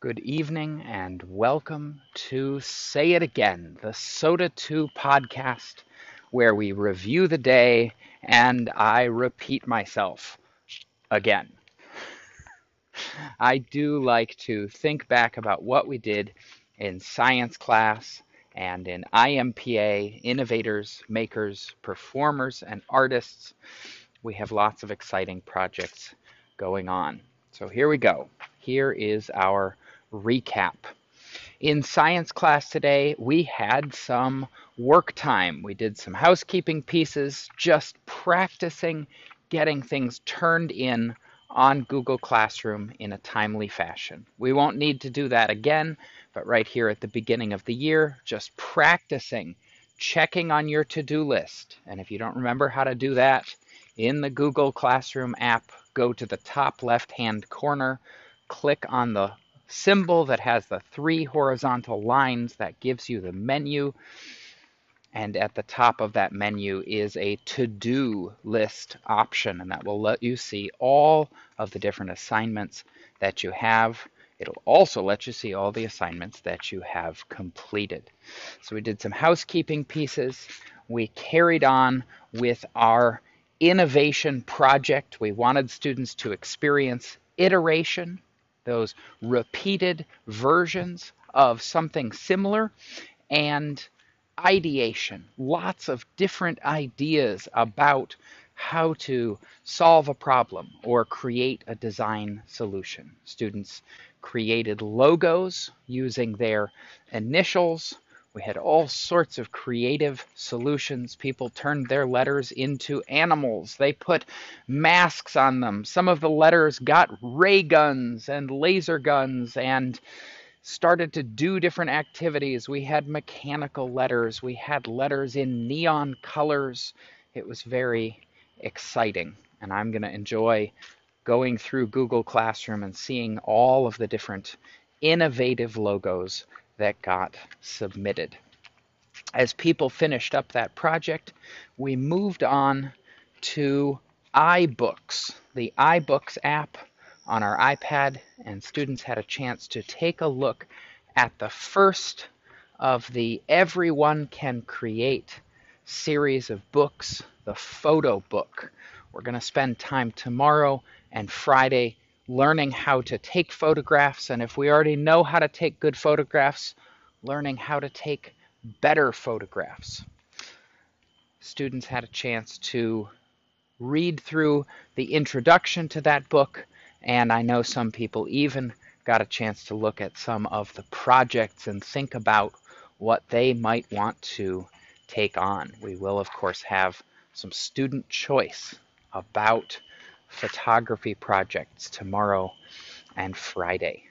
Good evening and welcome to Say It Again, the Soda 2 podcast, where we review the day and I repeat myself again. I do like to think back about what we did in science class and in IMPA, innovators, makers, performers, and artists. We have lots of exciting projects going on. So here we go. Here is our recap. In science class today, we had some work time. We did some housekeeping pieces, just practicing getting things turned in on Google Classroom in a timely fashion. We won't need to do that again, but right here at the beginning of the year, just practicing checking on your to-do list. And if you don't remember how to do that, in the Google Classroom app, go to the top left-hand corner, click on the symbol that has the three horizontal lines that gives you the menu. And at the top of that menu is a to-do list option, and that will let you see all of the different assignments that you have. It'll also let you see all the assignments that you have completed. So we did some housekeeping pieces. We carried on with our innovation project. We wanted students to experience iteration those repeated versions of something similar and ideation, lots of different ideas about how to solve a problem or create a design solution. Students created logos using their initials we had all sorts of creative solutions. People turned their letters into animals. They put masks on them. Some of the letters got ray guns and laser guns and started to do different activities. We had mechanical letters. We had letters in neon colors. It was very exciting. And I'm going to enjoy going through Google Classroom and seeing all of the different innovative logos that got submitted. As people finished up that project, we moved on to iBooks, the iBooks app on our iPad, and students had a chance to take a look at the first of the Everyone Can Create series of books, the photo book. We're going to spend time tomorrow and Friday learning how to take photographs, and if we already know how to take good photographs, learning how to take better photographs. Students had a chance to read through the introduction to that book, and I know some people even got a chance to look at some of the projects and think about what they might want to take on. We will, of course, have some student choice about photography projects tomorrow and Friday.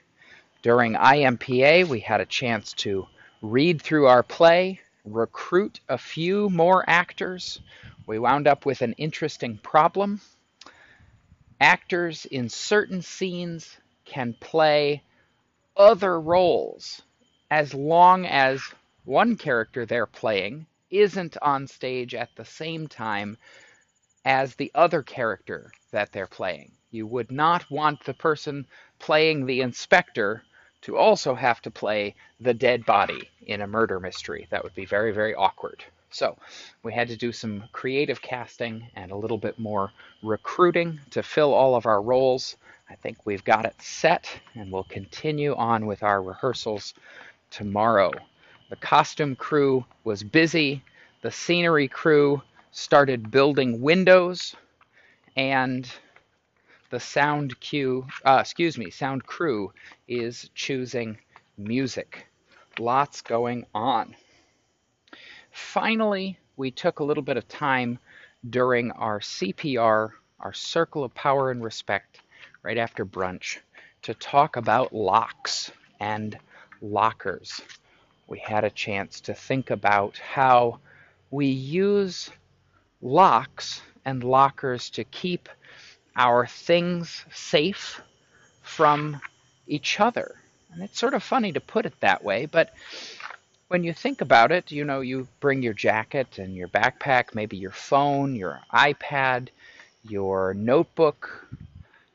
During IMPA, we had a chance to read through our play, recruit a few more actors. We wound up with an interesting problem. Actors in certain scenes can play other roles as long as one character they're playing isn't on stage at the same time as the other character that they're playing. You would not want the person playing the inspector to also have to play the dead body in a murder mystery. That would be very, very awkward. So we had to do some creative casting and a little bit more recruiting to fill all of our roles. I think we've got it set and we'll continue on with our rehearsals tomorrow. The costume crew was busy. The scenery crew started building windows and the sound cue, uh, excuse me, sound crew is choosing music. Lots going on. Finally, we took a little bit of time during our CPR, our Circle of Power and Respect, right after brunch, to talk about locks and lockers. We had a chance to think about how we use locks and lockers to keep our things safe from each other. And it's sort of funny to put it that way, but when you think about it, you know, you bring your jacket and your backpack, maybe your phone, your iPad, your notebook,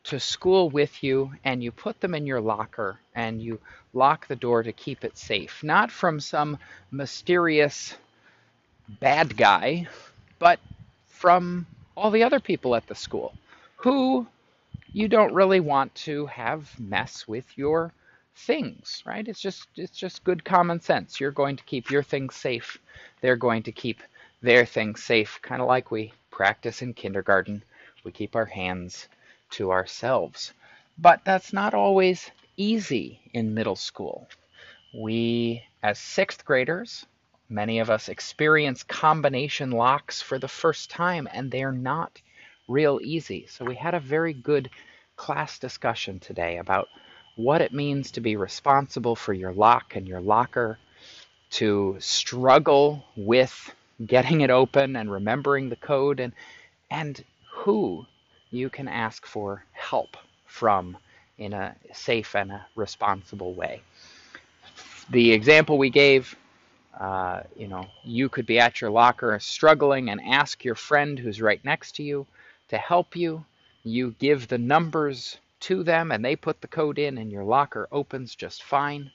to school with you and you put them in your locker and you lock the door to keep it safe. Not from some mysterious bad guy, but from all the other people at the school who you don't really want to have mess with your things, right? It's just it's just good common sense. You're going to keep your things safe. They're going to keep their things safe, kind of like we practice in kindergarten. We keep our hands to ourselves. But that's not always easy in middle school. We, as sixth graders, many of us experience combination locks for the first time, and they're not real easy. So we had a very good class discussion today about what it means to be responsible for your lock and your locker, to struggle with getting it open and remembering the code, and, and who you can ask for help from in a safe and a responsible way. The example we gave, uh, you know, you could be at your locker struggling and ask your friend who's right next to you to help you. You give the numbers to them and they put the code in and your locker opens just fine.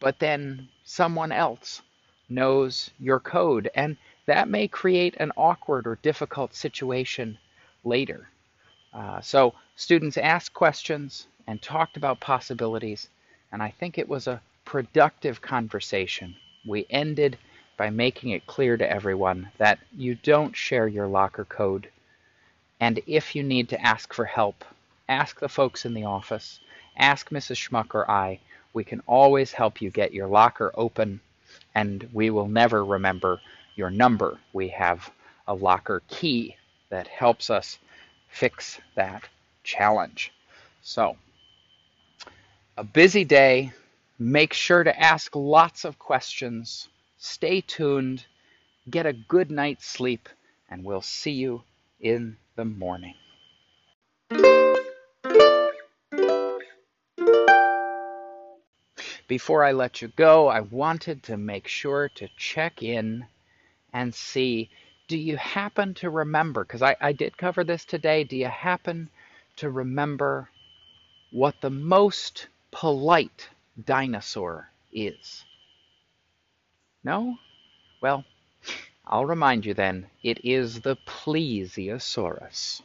But then someone else knows your code and that may create an awkward or difficult situation later. Uh, so students asked questions and talked about possibilities, and I think it was a productive conversation. We ended by making it clear to everyone that you don't share your locker code, and if you need to ask for help, ask the folks in the office, ask Mrs. Schmuck or I. We can always help you get your locker open, and we will never remember your number. We have a locker key that helps us fix that challenge. So, a busy day. Make sure to ask lots of questions. Stay tuned. Get a good night's sleep, and we'll see you in the morning. Before I let you go, I wanted to make sure to check in and see do you happen to remember? Because I, I did cover this today. Do you happen to remember what the most polite dinosaur is? No? Well, I'll remind you then. It is the plesiosaurus.